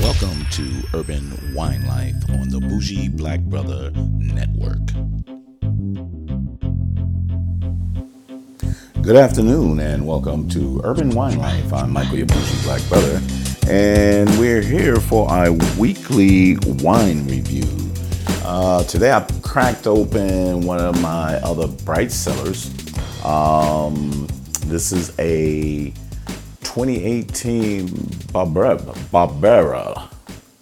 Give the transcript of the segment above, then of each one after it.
Welcome to Urban Wine Life on the Bougie Black Brother Network. Good afternoon and welcome to Urban Wine Life. I'm Michael, Bougie Black Brother, and we're here for our weekly wine review. Uh, today I cracked open one of my other Bright Cellars. Um, this is a 2018 Barbera. Barbera.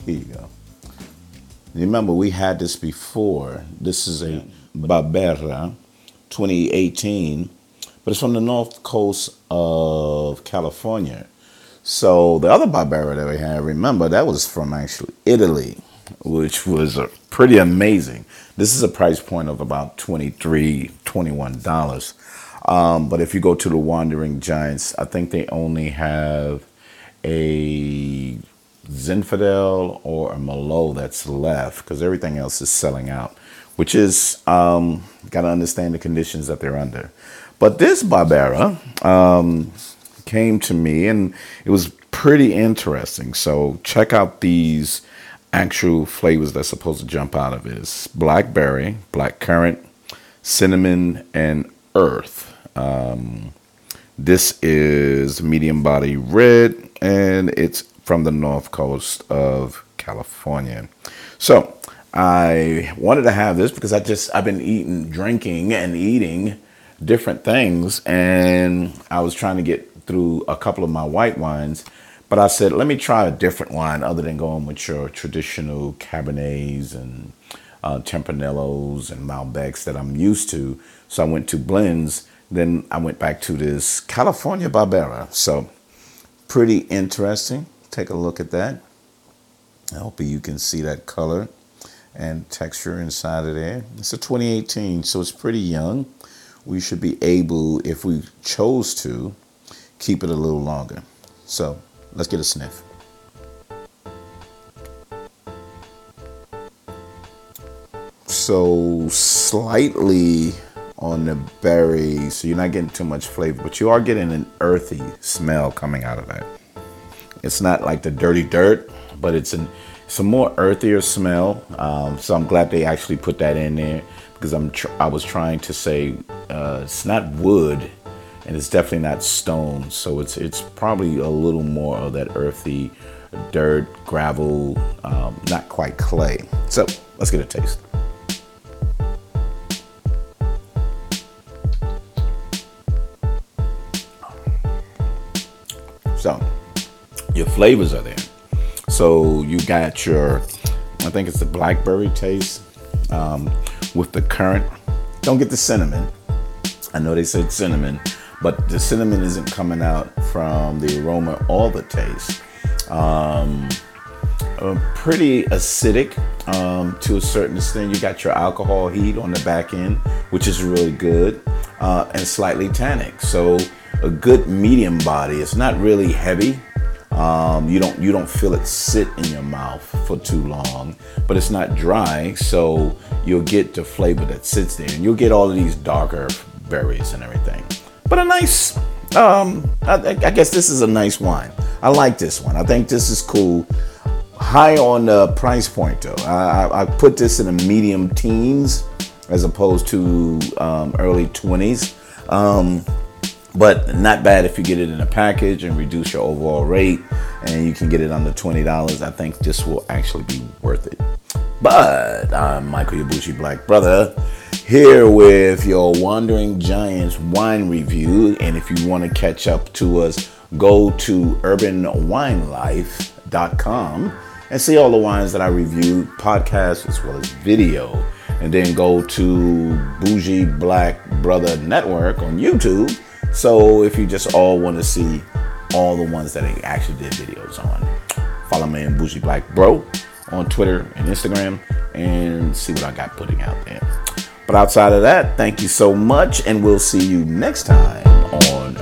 Here you go. Remember, we had this before. This is a Barbera 2018, but it's from the north coast of California. So the other Barbera that we had, remember, that was from actually Italy, which was uh, pretty amazing. This is a price point of about $23, $21. Um, but if you go to the Wandering Giants, I think they only have a Zinfandel or a Merlot that's left because everything else is selling out, which is, um, got to understand the conditions that they're under. But this Barbera um, came to me and it was pretty interesting. So check out these actual flavors that's supposed to jump out of it. It's blackberry, black currant, cinnamon, and earth. Um, this is medium body red, and it's from the north coast of California. So I wanted to have this because I just I've been eating, drinking, and eating different things, and I was trying to get through a couple of my white wines. But I said, let me try a different wine other than going with your traditional Cabernets and uh, Tempranillos and Malbecs that I'm used to. So I went to blends then I went back to this California Barbera. So pretty interesting. Take a look at that. I hope you can see that color and texture inside of there. It's a 2018, so it's pretty young. We should be able, if we chose to, keep it a little longer. So let's get a sniff. So slightly on the berries, so you're not getting too much flavor, but you are getting an earthy smell coming out of that. It's not like the dirty dirt, but it's an a more earthier smell. Um, so I'm glad they actually put that in there because I'm tr- I was trying to say uh, it's not wood and it's definitely not stone. So it's it's probably a little more of that earthy dirt, gravel, um, not quite clay. So let's get a taste. So your flavors are there. So you got your, I think it's the blackberry taste um, with the currant. Don't get the cinnamon. I know they said cinnamon, but the cinnamon isn't coming out from the aroma or the taste. Um, pretty acidic um, to a certain extent. You got your alcohol heat on the back end, which is really good, uh, and slightly tannic. So a good medium body. It's not really heavy. Um, you don't you don't feel it sit in your mouth for too long, but it's not dry, so you'll get the flavor that sits there, and you'll get all of these darker berries and everything. But a nice, um, I, I guess this is a nice wine. I like this one. I think this is cool. High on the price point though. I, I put this in the medium teens as opposed to um, early 20s. But not bad if you get it in a package and reduce your overall rate and you can get it under $20 i think this will actually be worth it. But i'm michael yabushi black brother here with your wandering giants wine review. And if you want to catch up to us go to urbanwinelife.com and see all the wines that i reviewed podcast as well as video. And then go to bougie black brother network on youtube so if you just all want to see all the ones that I actually did videos on, follow me in Bougie Black Bro on Twitter and Instagram and see what I got putting out there. But outside of that, thank you so much, and we'll see you next time on